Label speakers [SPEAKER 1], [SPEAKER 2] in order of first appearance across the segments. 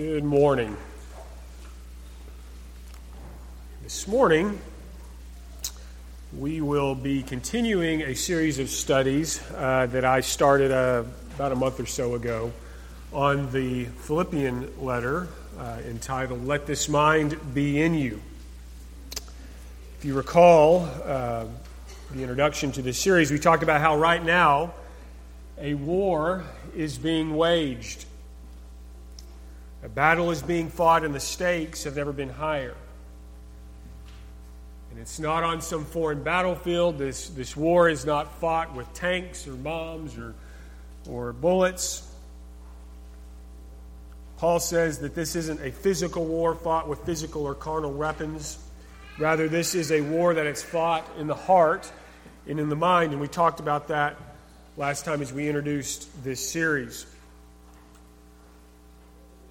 [SPEAKER 1] Good morning. This morning, we will be continuing a series of studies uh, that I started uh, about a month or so ago on the Philippian letter uh, entitled, Let This Mind Be in You. If you recall uh, the introduction to this series, we talked about how right now a war is being waged a battle is being fought, and the stakes have never been higher. And it's not on some foreign battlefield. This, this war is not fought with tanks or bombs or, or bullets. Paul says that this isn't a physical war fought with physical or carnal weapons. Rather, this is a war that is fought in the heart and in the mind. And we talked about that last time as we introduced this series.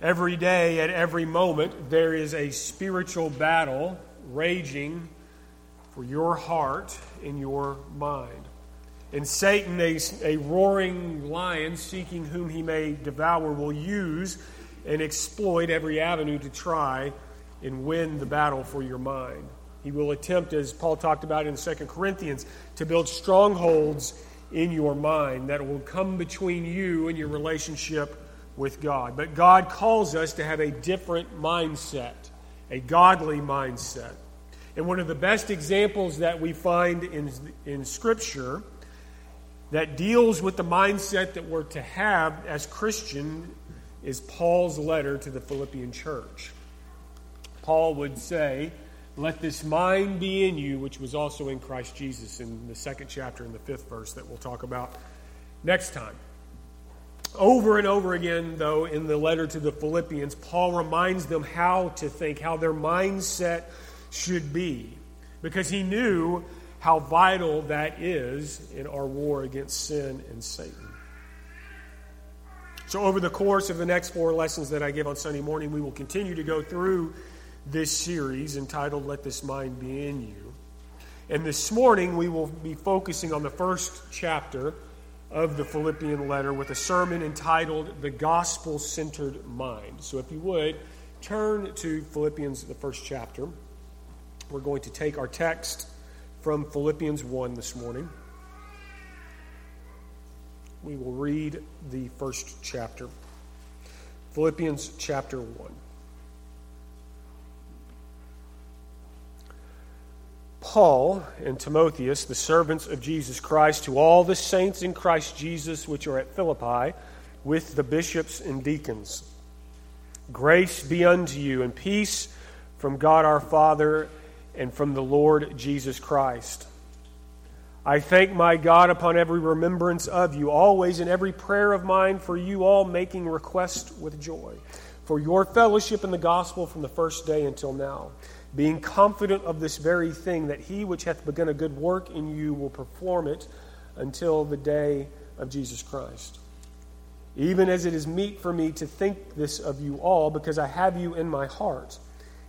[SPEAKER 1] Every day, at every moment, there is a spiritual battle raging for your heart and your mind. And Satan, a, a roaring lion seeking whom he may devour, will use and exploit every avenue to try and win the battle for your mind. He will attempt, as Paul talked about in 2 Corinthians, to build strongholds in your mind that will come between you and your relationship with God. But God calls us to have a different mindset, a godly mindset. And one of the best examples that we find in, in Scripture that deals with the mindset that we're to have as Christian is Paul's letter to the Philippian church. Paul would say, Let this mind be in you, which was also in Christ Jesus, in the second chapter, in the fifth verse that we'll talk about next time. Over and over again, though, in the letter to the Philippians, Paul reminds them how to think, how their mindset should be, because he knew how vital that is in our war against sin and Satan. So, over the course of the next four lessons that I give on Sunday morning, we will continue to go through this series entitled Let This Mind Be in You. And this morning, we will be focusing on the first chapter of the Philippian letter with a sermon entitled The Gospel Centered Mind. So, if you would, turn to Philippians, the first chapter. We're going to take our text from Philippians 1 this morning. We will read the first chapter. Philippians chapter 1. Paul and Timotheus, the servants of Jesus Christ, to all the saints in Christ Jesus which are at Philippi, with the bishops and deacons. Grace be unto you, and peace from God our Father and from the Lord Jesus Christ. I thank my God upon every remembrance of you, always in every prayer of mine for you all, making request with joy, for your fellowship in the gospel from the first day until now being confident of this very thing, that he which hath begun a good work in you will perform it until the day of Jesus Christ. Even as it is meet for me to think this of you all, because I have you in my heart,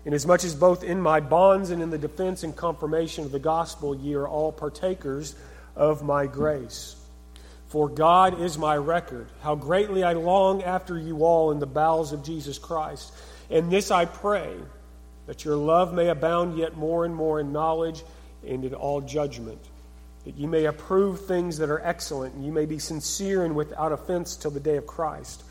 [SPEAKER 1] inasmuch as both in my bonds and in the defense and confirmation of the gospel ye are all partakers of my grace. For God is my record, how greatly I long after you all in the bowels of Jesus Christ. And this I pray that your love may abound yet more and more in knowledge and in all judgment, that you may approve things that are excellent, and you may be sincere and without offense till the day of Christ,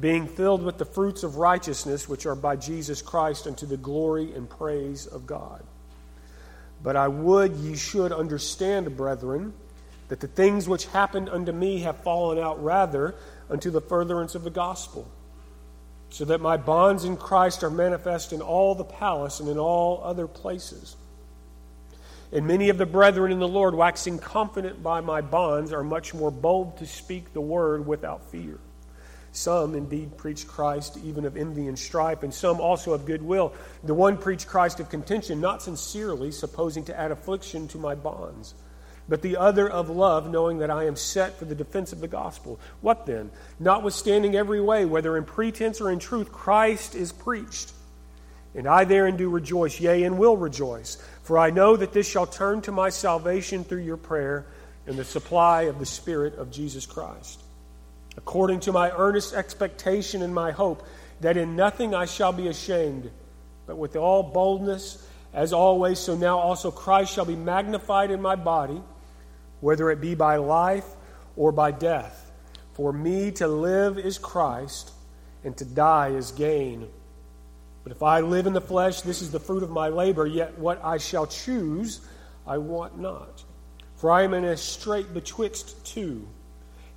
[SPEAKER 1] being filled with the fruits of righteousness which are by Jesus Christ unto the glory and praise of God. But I would ye should understand, brethren, that the things which happened unto me have fallen out rather unto the furtherance of the gospel so that my bonds in Christ are manifest in all the palace and in all other places. And many of the brethren in the Lord, waxing confident by my bonds, are much more bold to speak the word without fear. Some indeed preach Christ even of envy and strife, and some also of goodwill. The one preached Christ of contention, not sincerely, supposing to add affliction to my bonds but the other of love, knowing that I am set for the defense of the gospel. What then? Notwithstanding every way, whether in pretense or in truth, Christ is preached. And I therein do rejoice, yea, and will rejoice. For I know that this shall turn to my salvation through your prayer and the supply of the Spirit of Jesus Christ. According to my earnest expectation and my hope, that in nothing I shall be ashamed, but with all boldness, as always, so now also Christ shall be magnified in my body, whether it be by life or by death. For me to live is Christ, and to die is gain. But if I live in the flesh, this is the fruit of my labor, yet what I shall choose, I want not. For I am in a strait betwixt two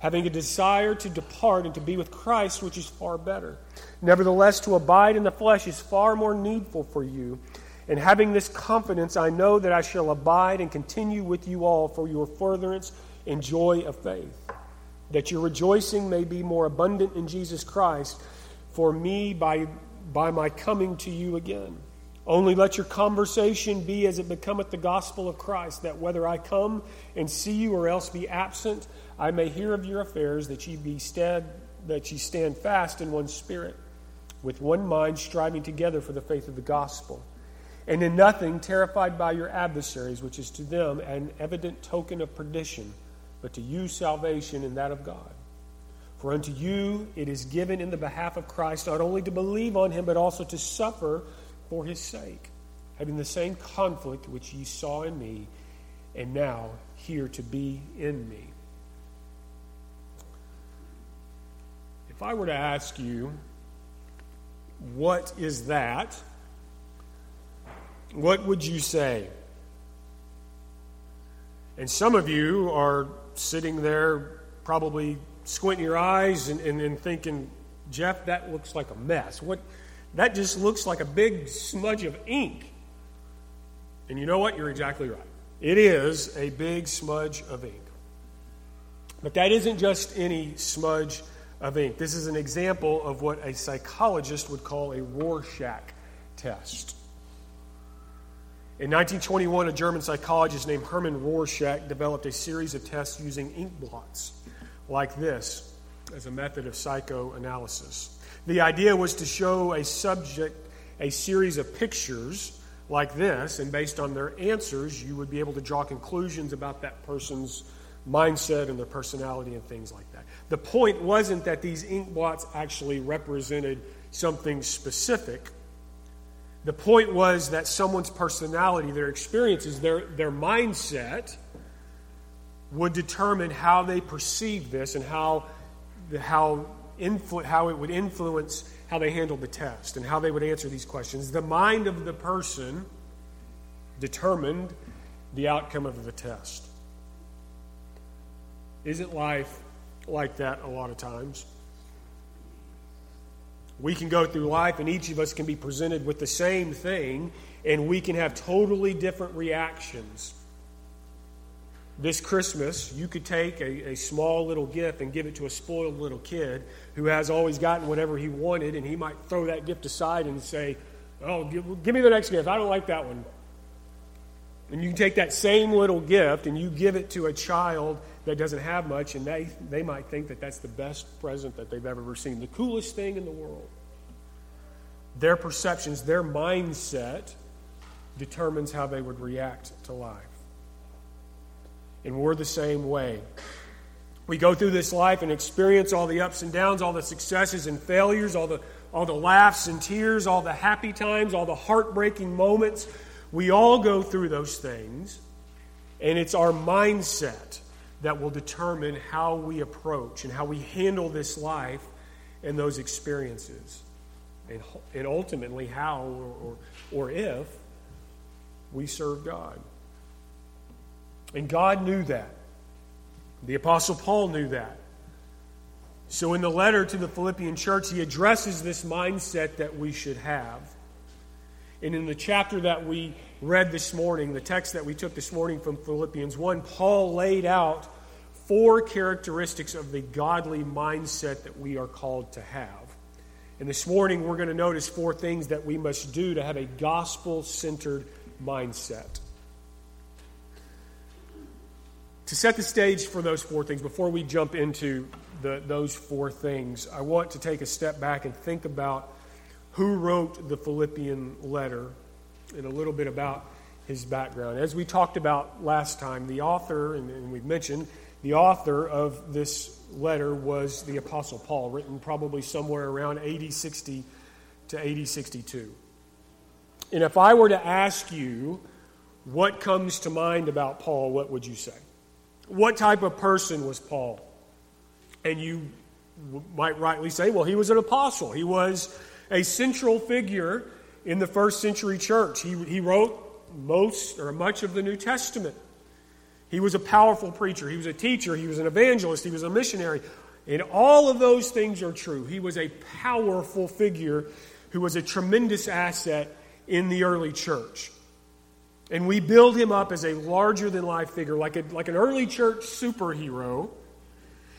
[SPEAKER 1] having a desire to depart and to be with Christ, which is far better. Nevertheless, to abide in the flesh is far more needful for you. And having this confidence, I know that I shall abide and continue with you all for your furtherance and joy of faith, that your rejoicing may be more abundant in Jesus Christ for me by, by my coming to you again. Only let your conversation be as it becometh the gospel of Christ, that whether I come and see you or else be absent, I may hear of your affairs, that ye be stead, that ye stand fast in one spirit, with one mind, striving together for the faith of the gospel. And in nothing terrified by your adversaries, which is to them an evident token of perdition, but to you salvation and that of God. For unto you it is given in the behalf of Christ not only to believe on him, but also to suffer for his sake, having the same conflict which ye saw in me, and now hear to be in me. If I were to ask you, what is that? What would you say? And some of you are sitting there probably squinting your eyes and, and, and thinking, Jeff, that looks like a mess. What, that just looks like a big smudge of ink. And you know what? You're exactly right. It is a big smudge of ink. But that isn't just any smudge of ink. This is an example of what a psychologist would call a Rorschach test. In 1921, a German psychologist named Hermann Rorschach developed a series of tests using ink blots like this as a method of psychoanalysis. The idea was to show a subject a series of pictures like this, and based on their answers, you would be able to draw conclusions about that person's mindset and their personality and things like that. The point wasn't that these ink blots actually represented something specific. The point was that someone's personality, their experiences, their, their mindset would determine how they perceived this and how, how, influ- how it would influence how they handled the test and how they would answer these questions. The mind of the person determined the outcome of the test. Isn't life like that a lot of times? We can go through life, and each of us can be presented with the same thing, and we can have totally different reactions. This Christmas, you could take a, a, small little gift and give it to a spoiled little kid who has always gotten whatever he wanted, and he might throw that gift aside and say, Oh, give, give me the next gift. I don't like that one. And you can take that same little gift and you give it to a child that doesn't have much, and they, they might think that that's the best present that they've ever seen, the coolest thing in the world. Their perceptions, their mindset determines how they would react to life. And we're the same way. We go through this life and experience all the ups and downs, all the successes and failures, all the, all the laughs and tears, all the happy times, all the heartbreaking moments. We all go through those things, and it's our mindset that will determine how we approach and how we handle this life and those experiences. And, and ultimately, how or, or, or if we serve God. And God knew that. The Apostle Paul knew that. So, in the letter to the Philippian church, he addresses this mindset that we should have. And in the chapter that we read this morning, the text that we took this morning from Philippians 1, Paul laid out four characteristics of the godly mindset that we are called to have. And this morning, we're going to notice four things that we must do to have a gospel centered mindset. To set the stage for those four things, before we jump into the, those four things, I want to take a step back and think about who wrote the Philippian letter and a little bit about his background. As we talked about last time, the author, and, and we've mentioned, The author of this letter was the Apostle Paul, written probably somewhere around AD 60 to AD 62. And if I were to ask you what comes to mind about Paul, what would you say? What type of person was Paul? And you might rightly say, well, he was an apostle. He was a central figure in the first century church. He, he wrote most or much of the New Testament. He was a powerful preacher. He was a teacher. He was an evangelist. He was a missionary. And all of those things are true. He was a powerful figure who was a tremendous asset in the early church. And we build him up as a larger than life figure, like, a, like an early church superhero.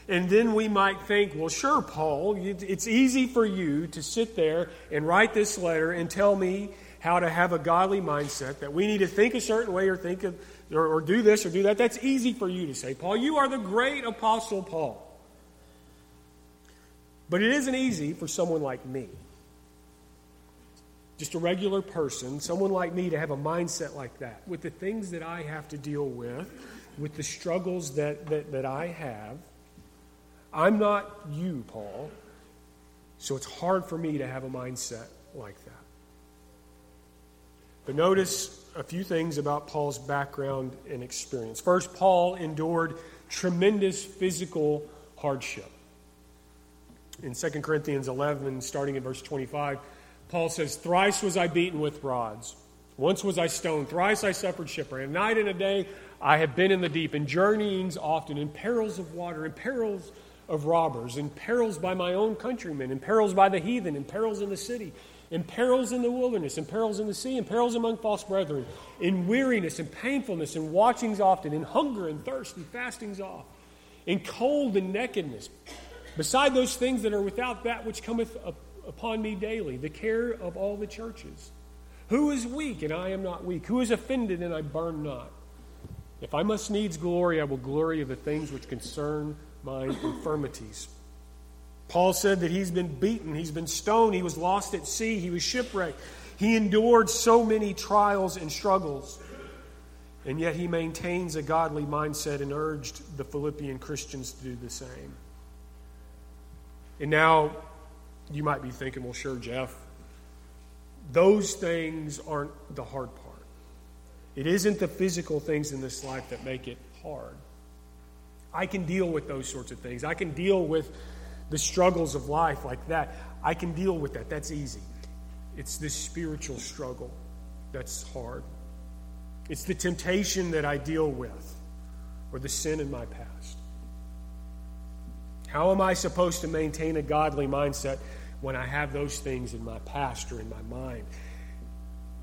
[SPEAKER 1] And then we might think, well, sure, Paul, it's easy for you to sit there and write this letter and tell me how to have a godly mindset, that we need to think a certain way or think of, or, or do this or do that. That's easy for you to say, Paul. You are the great apostle Paul. But it isn't easy for someone like me just a regular person, someone like me, to have a mindset like that, with the things that I have to deal with, with the struggles that, that, that I have. I'm not you, Paul, so it's hard for me to have a mindset like that. But notice a few things about Paul's background and experience. First, Paul endured tremendous physical hardship. In 2 Corinthians 11, starting at verse 25, Paul says, Thrice was I beaten with rods. Once was I stoned. Thrice I suffered shipwreck. A night and a day I have been in the deep, in journeyings often, in perils of water, in perils of robbers, in perils by my own countrymen, in perils by the heathen, in perils in the city, in perils in the wilderness, in perils in the sea, in perils among false brethren, in weariness and painfulness, in watchings often, in hunger and thirst and fastings oft, in cold and nakedness. Beside those things that are without that which cometh upon me daily, the care of all the churches. Who is weak, and I am not weak? Who is offended, and I burn not? If I must needs glory, I will glory of the things which concern my infirmities. Paul said that he's been beaten, he's been stoned, he was lost at sea, he was shipwrecked. He endured so many trials and struggles. And yet he maintains a godly mindset and urged the Philippian Christians to do the same. And now you might be thinking, well, sure, Jeff, those things aren't the hard part. It isn't the physical things in this life that make it hard. I can deal with those sorts of things. I can deal with the struggles of life like that. I can deal with that. That's easy. It's this spiritual struggle that's hard. It's the temptation that I deal with or the sin in my past. How am I supposed to maintain a godly mindset when I have those things in my past or in my mind?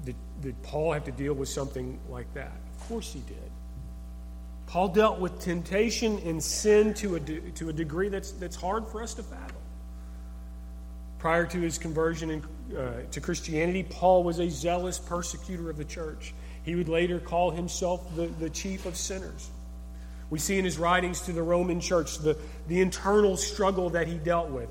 [SPEAKER 1] Did, did Paul have to deal with something like that? Of course he did. Paul dealt with temptation and sin to a, de- to a degree that's, that's hard for us to fathom. Prior to his conversion in, uh, to Christianity, Paul was a zealous persecutor of the church. He would later call himself the, the chief of sinners. We see in his writings to the Roman church the, the internal struggle that he dealt with.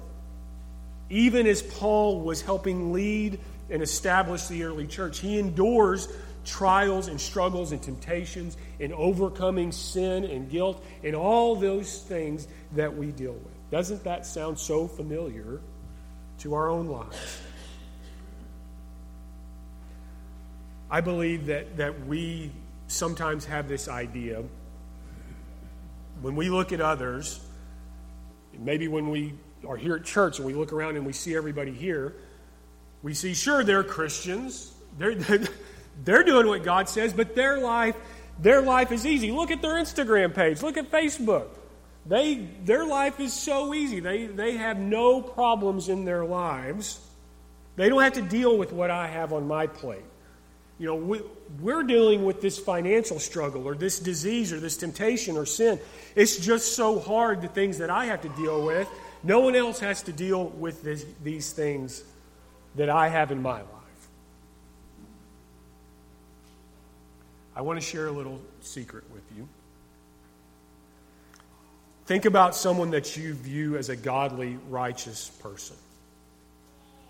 [SPEAKER 1] Even as Paul was helping lead and establish the early church, he endures trials and struggles and temptations and overcoming sin and guilt and all those things that we deal with. Doesn't that sound so familiar to our own lives? I believe that, that we sometimes have this idea when we look at others, maybe when we are here at church and we look around and we see everybody here, we see, sure, they're Christians. They're, they're, they're doing what God says, but their life, their life is easy. Look at their Instagram page. Look at Facebook. They, their life is so easy. They, they have no problems in their lives. They don't have to deal with what I have on my plate. You know, we, we're dealing with this financial struggle or this disease or this temptation or sin. It's just so hard, the things that I have to deal with. No one else has to deal with this, these things that I have in my life. I want to share a little secret with you. Think about someone that you view as a godly, righteous person.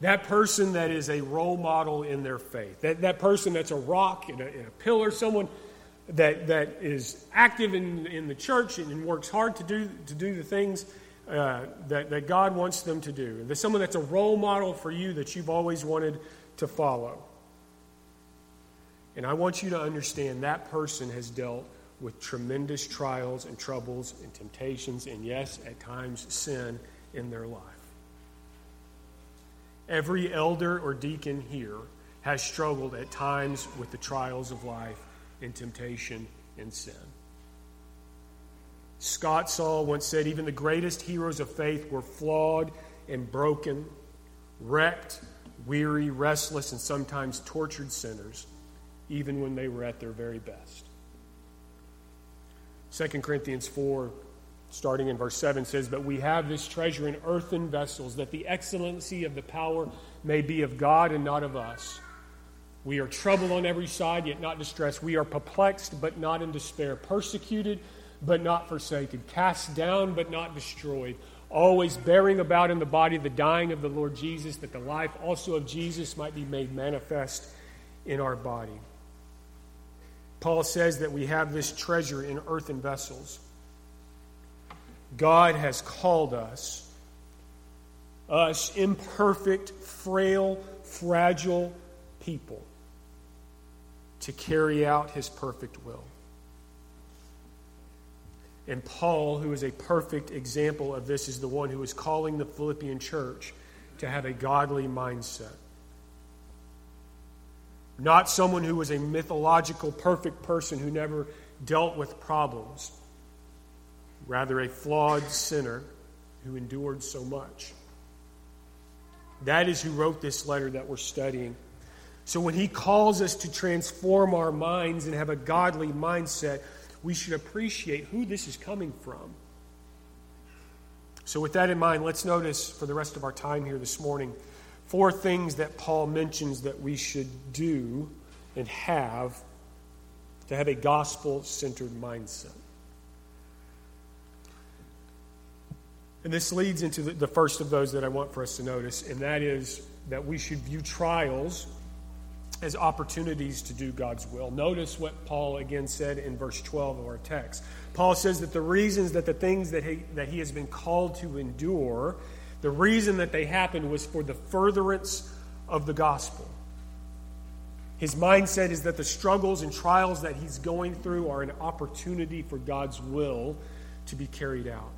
[SPEAKER 1] That person that is a role model in their faith. That, that person that's a rock and a, and a pillar, someone, that, that is active in, in the church and works hard to do, to do the things uh, that, that God wants them to do. There's someone that's a role model for you that you've always wanted to follow. And I want you to understand that person has dealt with tremendous trials and troubles and temptations, and yes, at times sin in their life. Every elder or deacon here has struggled at times with the trials of life and temptation and sin. Scott Sauls once said, Even the greatest heroes of faith were flawed and broken, wrecked, weary, restless, and sometimes tortured sinners, even when they were at their very best. 2 Corinthians 4, starting in verse 7, says, But we have this treasure in earthen vessels, that the excellency of the power may be of God and not of us. We are troubled on every side, yet not distressed. We are perplexed, but not in despair. Persecuted, but not forsaken. Cast down, but not destroyed. Always bearing about in the body the dying of the Lord Jesus, that the life also of Jesus might be made manifest in our body. Paul says that we have this treasure in earthen vessels. God has called us, us imperfect, frail, fragile people, to carry out his perfect will. And Paul, who is a perfect example of this, is the one who is calling the Philippian church to have a godly mindset. Not someone who was a mythological, perfect person who never dealt with problems. Rather, a flawed sinner who endured so much. That is who wrote this letter that we're studying. So, when he calls us to transform our minds and have a godly mindset, we should appreciate who this is coming from. So, with that in mind, let's notice for the rest of our time here this morning four things that Paul mentions that we should do and have to have a gospel centered mindset. And this leads into the, first of those that I want for us to notice, and that is that we should view trials as opportunities to do God's will. Notice what Paul again said in verse 12 of our text. Paul says that the reasons that the things that he, that he has been called to endure the reason that they happened was for the furtherance of the gospel. His mindset is that the struggles and trials that he's going through are an opportunity for God's will to be carried out.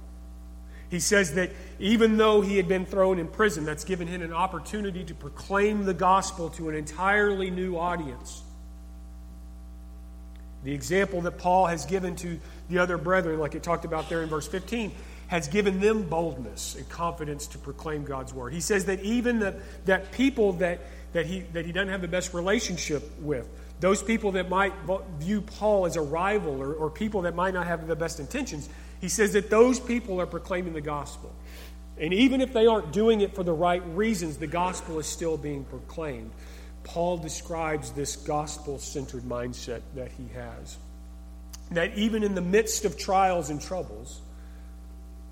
[SPEAKER 1] He says that even though he had been thrown in prison, that's given him an opportunity to proclaim the gospel to an entirely new audience. The example that Paul has given to the other brethren, like it talked about there in verse 15, has given them boldness and confidence to proclaim God's word. He says that even the, that people that, that, he, that he doesn't have the best relationship with, those people that might view Paul as a rival or, or people that might not have the best intentions, he says that those people are proclaiming the gospel. And even if they aren't doing it for the right reasons, the gospel is still being proclaimed. Paul describes this gospel centered mindset that he has. That even in the midst of trials and troubles,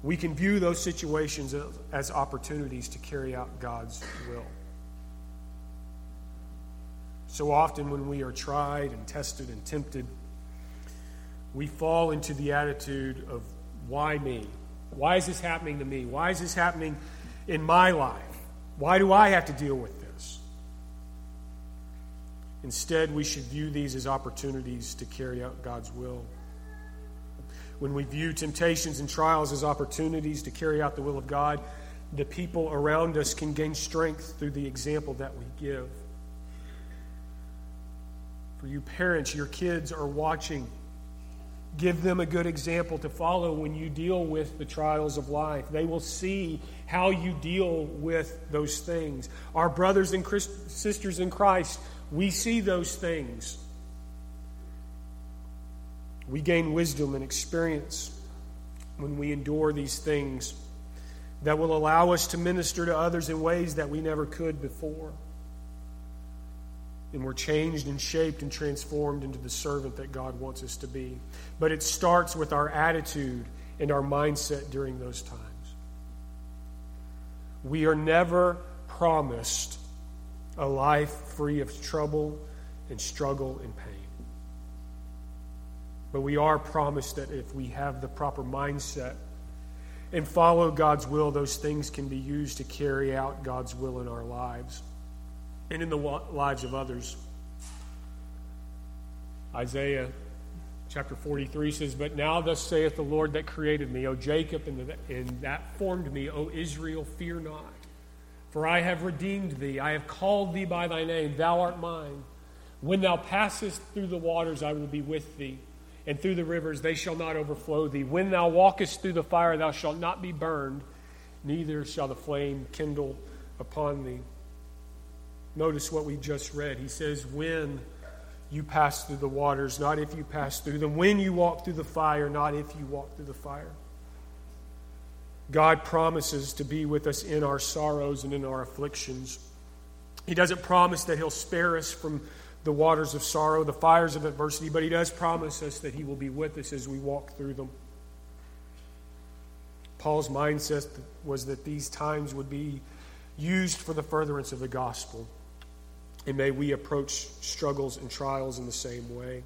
[SPEAKER 1] we can view those situations as opportunities to carry out God's will. So often, when we are tried and tested and tempted, we fall into the attitude of, why me? Why is this happening to me? Why is this happening in my life? Why do I have to deal with this? Instead, we should view these as opportunities to carry out God's will when we view temptations and trials as opportunities to carry out the will of God, the people around us can gain strength through the example that we give. For you parents, your kids are watching. Give them a good example to follow when you deal with the trials of life. They will see how you deal with those things. Our brothers and sisters in Christ, we see those things. We gain wisdom and experience when we endure these things that will allow us to minister to others in ways that we never could before. And we're changed and shaped and transformed into the servant that God wants us to be. But it starts with our attitude and our mindset during those times. We are never promised a life free of trouble and struggle and pain. But we are promised that if we have the proper mindset and follow God's will, those things can be used to carry out God's will in our lives and in the lives of others. Isaiah chapter 43 says, But now thus saith the Lord that created me, O Jacob, and, and that formed me, O Israel, fear not. For I have redeemed thee, I have called thee by thy name, thou art mine. When thou passest through the waters, I will be with thee, and through the rivers, they shall not overflow thee. When thou walkest through the fire, thou shalt not be burned, neither shall the flame kindle upon thee. Notice what we just read. He says, When you pass through the waters, not if you pass through them. When you walk through the fire, not if you walk through the fire. God promises to be with us in our sorrows and in our afflictions. He doesn't promise that He'll spare us from the waters of sorrow, the fires of adversity, but He does promise us that He will be with us as we walk through them. Paul's mindset was that these times would be used for the furtherance of the gospel. And may we approach struggles and trials in the same way.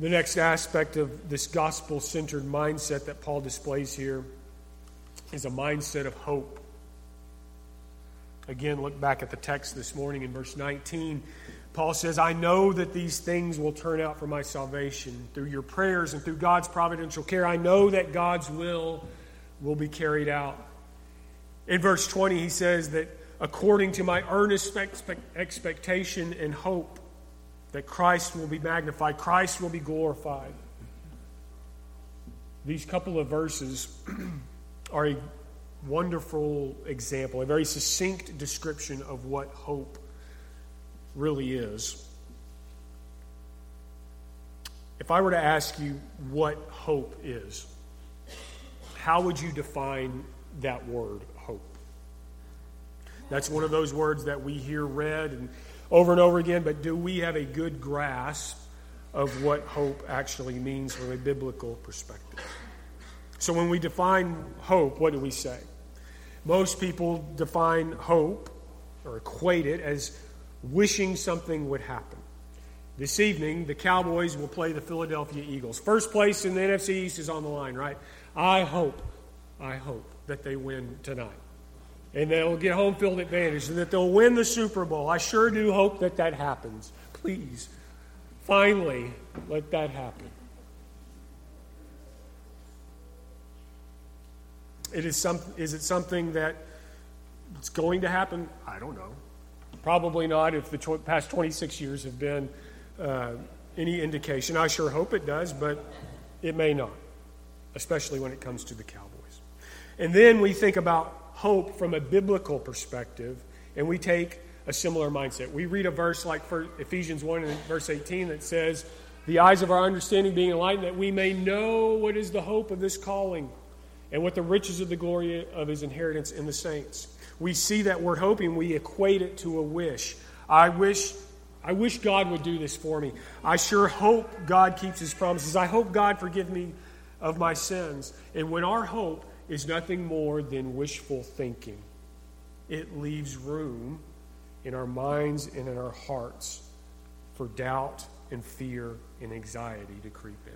[SPEAKER 1] The next aspect of this gospel centered mindset that Paul displays here is a mindset of hope. Again, look back at the text this morning in verse 19. Paul says, I know that these things will turn out for my salvation through your prayers and through God's providential care. I know that God's will will be carried out. In verse 20, he says that according to my earnest expectation and hope that Christ will be magnified, Christ will be glorified. These couple of verses are a wonderful example, a very succinct description of what hope really is. If I were to ask you what hope is, how would you define that word, hope? That's one of those words that we hear read and over and over again, but do we have a good grasp of what hope actually means from a biblical perspective? So when we define hope, what do we say? Most people define hope or equate it as wishing something would happen. This evening, the Cowboys will play the Philadelphia Eagles. First place in the NFC East is on the line, right? I hope, I hope that they win tonight and they'll get home field advantage and that they'll win the Super Bowl. I sure do hope that that happens. Please, finally, let that happen. It is, some, is it something that it's going to happen? I don't know. Probably not if the tw- past 26 years have been uh, any indication. I sure hope it does, but it may not, especially when it comes to the Cowboys. And then we think about hope from a biblical perspective, and we take a similar mindset. We read a verse like Ephesians 1 and verse 18 that says, The eyes of our understanding being enlightened, that we may know what is the hope of this calling and what the riches of the glory of his inheritance in the saints. We see that word hoping, we equate it to a wish. I wish. I wish God would do this for me. I sure hope God keeps his promises. I hope God forgive me of my sins. And when our hope is nothing more than wishful thinking. It leaves room in our minds and in our hearts for doubt and fear and anxiety to creep in.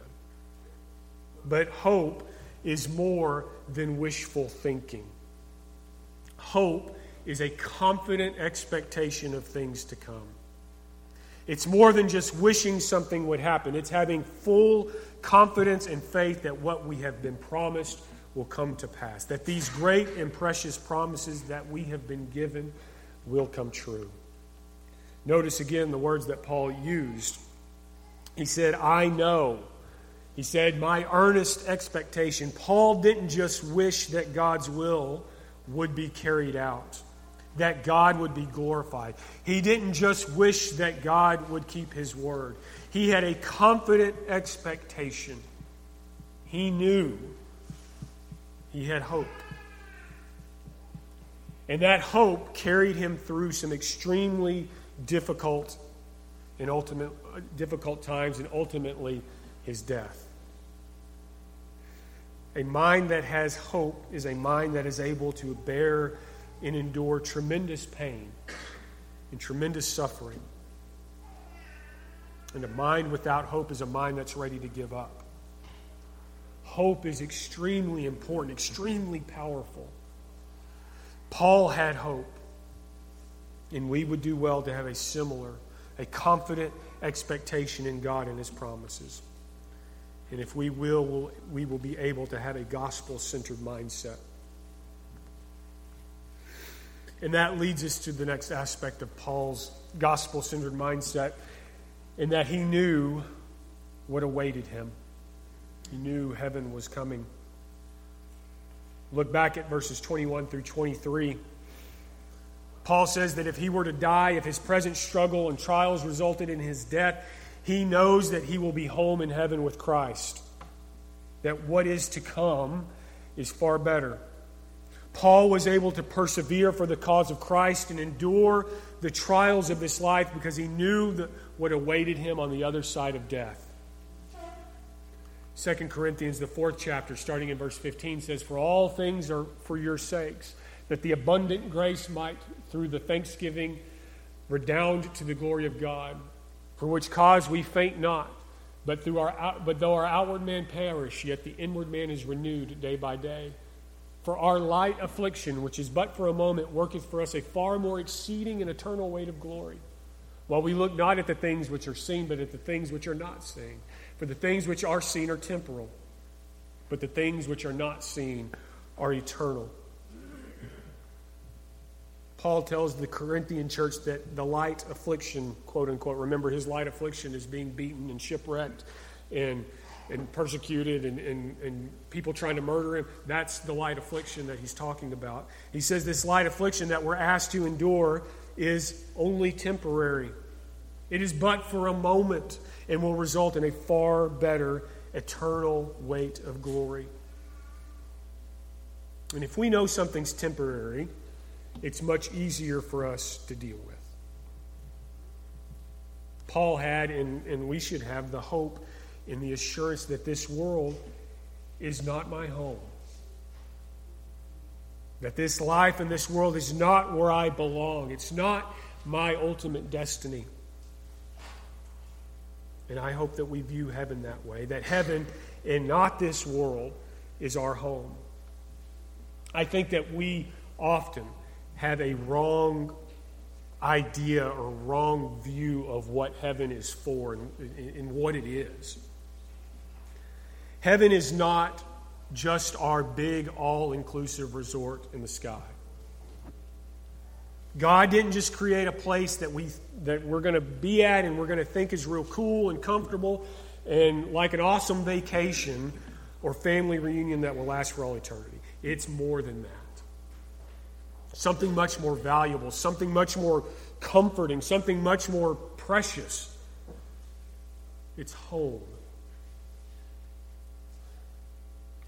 [SPEAKER 1] But hope is more than wishful thinking. Hope is a confident expectation of things to come. It's more than just wishing something would happen, it's having full confidence and faith that what we have been promised will come to pass, that these great and precious promises that we have been given will come true. Notice again the words that Paul used. He said, I know. He said, My earnest expectation. Paul didn't just wish that God's will would be carried out, that God would be glorified. He didn't just wish that God would keep his word. He had a confident expectation. He knew he had hope. And that hope carried him through some extremely difficult and ultimate difficult times and ultimately his death. A mind that has hope is a mind that is able to bear and endure tremendous pain and tremendous suffering. And a mind without hope is a mind that's ready to give up. Hope is extremely important, extremely powerful. Paul had hope, and we would do well to have a similar, a confident expectation in God and His promises. And if we will, we'll we will be able to have a gospel centered mindset. And that leads us to the next aspect of Paul's gospel centered mindset, in that he knew what awaited him. He knew heaven was coming. Look back at verses 21 through 23. Paul says that if he were to die, if his present struggle and trials resulted in his death, he knows that he will be home in heaven with Christ. That what is to come is far better. Paul was able to persevere for the cause of Christ and endure the trials of this life because he knew what awaited him on the other side of death. 2 Corinthians, the fourth chapter, starting in verse 15, says, For all things are for your sakes, that the abundant grace might, through the thanksgiving, redound to the glory of God, for which cause we faint not. But, through our, but though our outward man perish, yet the inward man is renewed day by day. For our light affliction, which is but for a moment, worketh for us a far more exceeding and eternal weight of glory. While we look not at the things which are seen, but at the things which are not seen. For the things which are seen are temporal, but the things which are not seen are eternal. Paul tells the Corinthian church that the light affliction, quote unquote, remember his light affliction is being beaten and shipwrecked and and persecuted and, and, and people trying to murder him. That's the light affliction that he's talking about. He says this light affliction that we're asked to endure is only temporary, it is but for a moment and will result in a far better eternal weight of glory. And if we know something's temporary, it's much easier for us to deal with. Paul had, and, and we should have, the hope and the assurance that this world is not my home. That this life and this world is not where I belong. It's not my ultimate destiny. And I hope that we view heaven that way that heaven and not this world is our home. I think that we often have a wrong idea or wrong view of what heaven is for and, and what it is. Heaven is not just our big, all inclusive resort in the sky. God didn't just create a place that, we, that we're going to be at and we're going to think is real cool and comfortable and like an awesome vacation or family reunion that will last for all eternity. It's more than that. Something much more valuable, something much more comforting, something much more precious. It's home.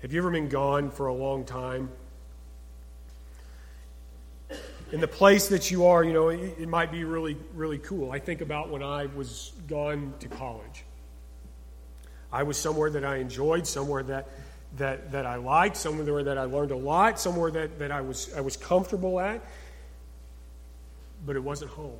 [SPEAKER 1] Have you ever been gone for a long time? In the place that you are, you know, it, might be really, really cool. I think about when I was gone to college. I was somewhere that I enjoyed, somewhere that, that, that I liked, somewhere that I learned a lot, somewhere that, that I, was, I was comfortable at, but it wasn't home.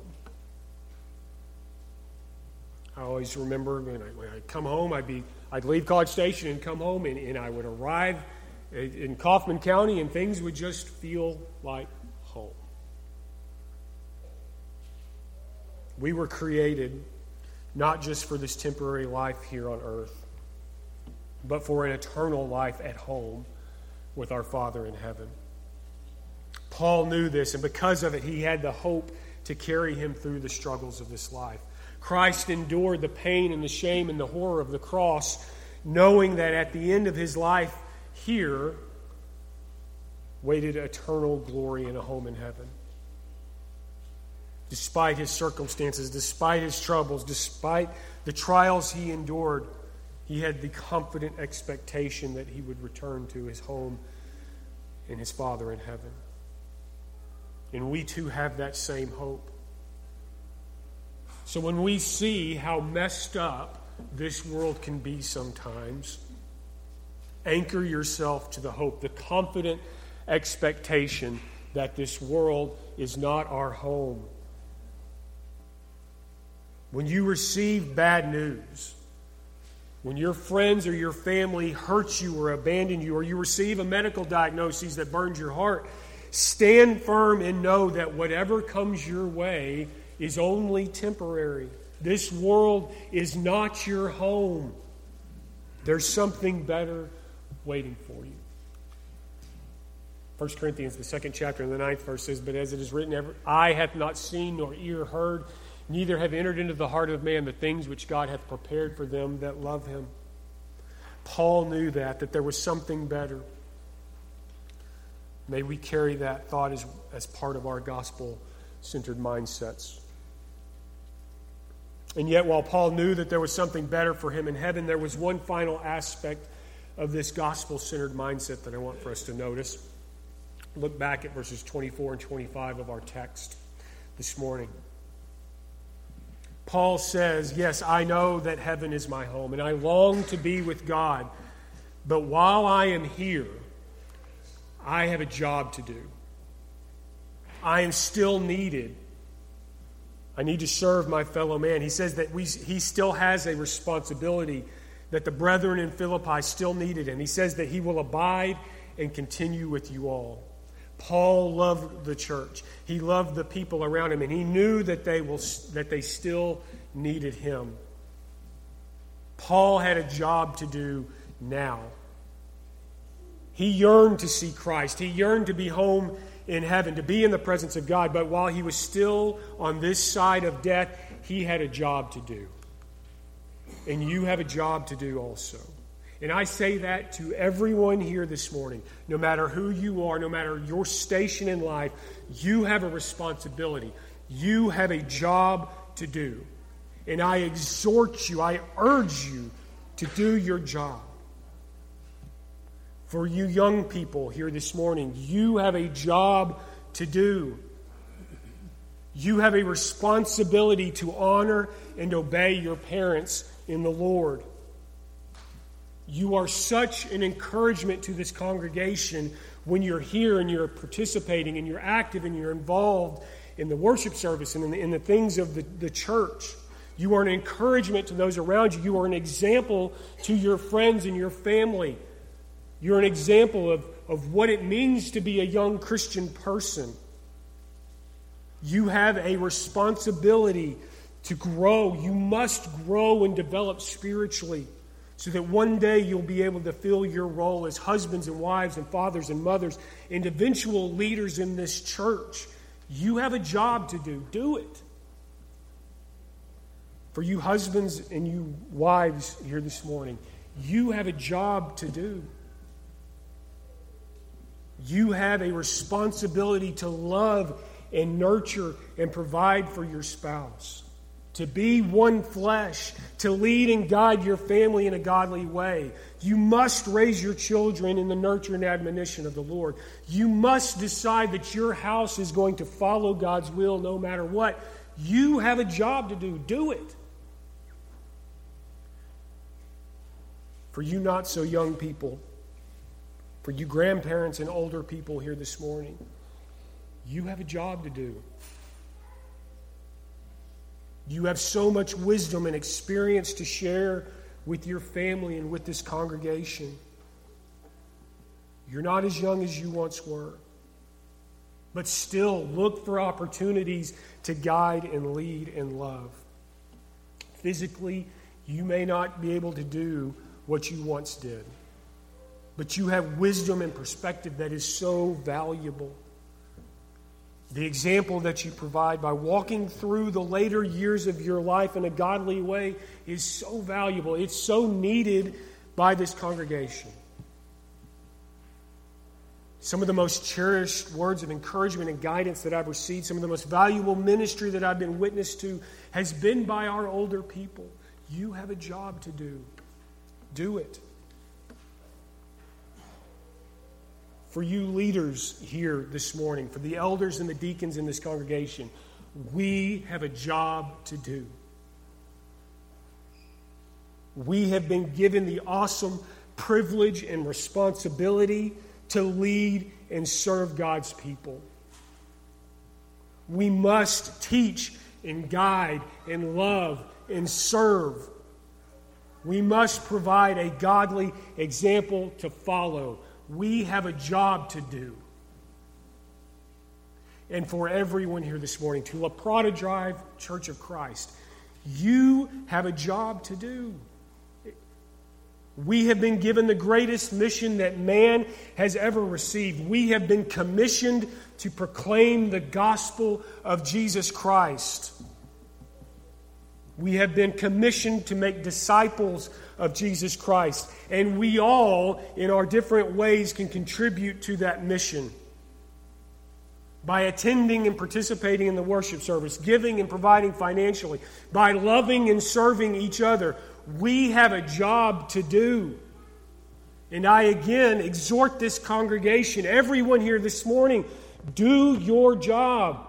[SPEAKER 1] I always remember when I, when I come home, I'd be I'd leave College Station and come home, and, and I would arrive in Kaufman County, and things would just feel like home. We were created not just for this temporary life here on earth, but for an eternal life at home with our Father in heaven. Paul knew this, and because of it, he had the hope to carry him through the struggles of this life. Christ endured the pain and the shame and the horror of the cross, knowing that at the end of his life here waited eternal glory in a home in heaven. Despite his circumstances, despite his troubles, despite the trials he endured, he had the confident expectation that he would return to his home and his Father in heaven. And we too have that same hope. So when we see how messed up this world can be sometimes, anchor yourself to the hope, the confident expectation that this world is not our home. when you receive bad news, when your friends or your family hurt you or abandon you, or you receive a medical diagnosis that burns your heart, stand firm and know that whatever comes your way is only temporary. This world is not your home. There's something better waiting for you. 1 Corinthians, the second chapter, and the ninth verse says, But as it is written, eye hath not seen nor ear heard, neither have entered into the heart of man the things which God hath prepared for them that love him. Paul knew that, that there was something better. May we carry that thought as, as part of our gospel centered mindsets. And yet, while Paul knew that there was something better for him in heaven, there was one final aspect of this gospel centered mindset that I want for us to notice. Look back at verses 24 and 25 of our text this morning. Paul says, Yes, I know that heaven is my home, and I long to be with God. But while I am here, I have a job to do. I am still needed. I need to serve my fellow man. He says that we, he still has a responsibility that the brethren in Philippi still needed him. He says that he will abide and continue with you all. Paul loved the church. He loved the people around him, and he knew that they, will, that they still needed him. Paul had a job to do now. He yearned to see Christ. He yearned to be home in heaven, to be in the presence of God. But while he was still on this side of death, he had a job to do. And you have a job to do also. And I say that to everyone here this morning. No matter who you are, no matter your station in life, you have a responsibility. You have a job to do. And I exhort you, I urge you to do your job. For you young people here this morning, you have a job to do. You have a responsibility to honor and obey your parents in the Lord. You are such an encouragement to this congregation when you're here and you're participating and you're active and you're involved in the worship service and in the, in the things of the, the church. You are an encouragement to those around you. You are an example to your friends and your family. You're an example of, of what it means to be a young Christian person. You have a responsibility to grow. You must grow and develop spiritually so that one day you'll be able to fill your role as husbands and wives and fathers and mothers and eventual leaders in this church. You have a job to do. Do it. For you husbands and you wives here this morning, you have a job to do. You have a responsibility to love and nurture and provide for your spouse to be one flesh, to lead and guide your family in a godly way. You must raise your children in the nurture and admonition of the Lord. You must decide that your house is going to follow God's will no matter what. You have a job to do. Do it. For you not so young people, for you grandparents and older people here this morning, you have a job to do. You have so much wisdom and experience to share with your family and with this congregation. You're not as young as you once were, but still look for opportunities to guide and lead and love. Physically, you may not be able to do what you once did, but you have wisdom and perspective that is so valuable. The example that you provide by walking through the later years of your life in a godly way is so valuable. It's so needed by this congregation. Some of the most cherished words of encouragement and guidance that I've received, some of the most valuable ministry that I've been witness to, has been by our older people. You have a job to do. Do it. For you leaders here this morning, for the elders and the deacons in this congregation, we have a job to do. We have been given the awesome privilege and responsibility to lead and serve God's people. We must teach and guide and love and serve. We must provide a godly example to follow. We have a job to do. And for everyone here this morning, to La Prada Drive Church of Christ, you have a job to do. We have been given the greatest mission that man has ever received. We have been commissioned to proclaim the gospel of Jesus Christ. We have been commissioned to make disciples of Jesus Christ. And we all, in our different ways, can contribute to that mission by attending and participating in the worship service, giving and providing financially, by loving and serving each other. We have a job to do. And I again exhort this congregation, everyone here this morning, do your job.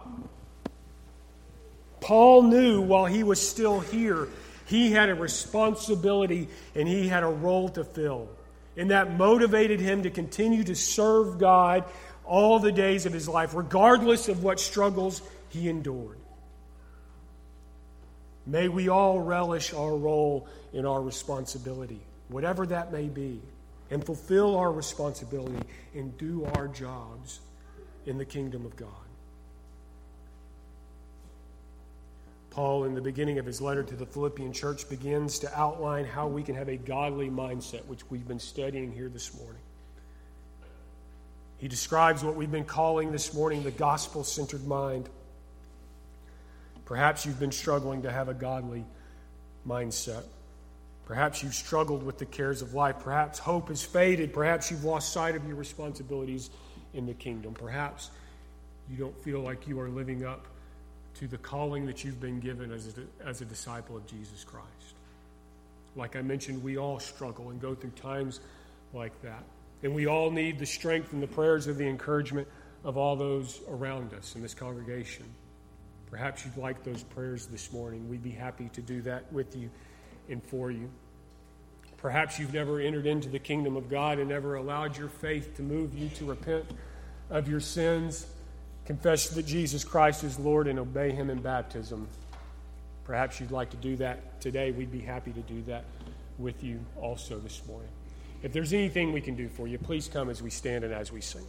[SPEAKER 1] Paul knew while he was still here, he had a responsibility and he had a role to fill. And that motivated him to continue to serve God all the days of his life, regardless of what struggles he endured. May we all relish our role in our responsibility, whatever that may be, and fulfill our responsibility and do our jobs in the kingdom of God. Paul, in the beginning of his letter to the Philippian church, begins to outline how we can have a godly mindset, which we've been studying here this morning. He describes what we've been calling this morning the gospel centered mind. Perhaps you've been struggling to have a godly mindset. Perhaps you've struggled with the cares of life. Perhaps hope has faded. Perhaps you've lost sight of your responsibilities in the kingdom. Perhaps you don't feel like you are living up to the calling that you've been given as a, as a disciple of Jesus Christ. Like I mentioned, we all struggle and go through times like that. And we all need the strength and the prayers of the encouragement of all those around us in this congregation. Perhaps you'd like those prayers this morning. We'd be happy to do that with you and for you. Perhaps you've never entered into the kingdom of God and never allowed your faith to move you to repent of your sins, confess that Jesus Christ is Lord, and obey Him in baptism. Perhaps you'd like to do that today. We'd be happy to do that with you also this morning. If there's anything we can do for you, please come as we stand and as we sing.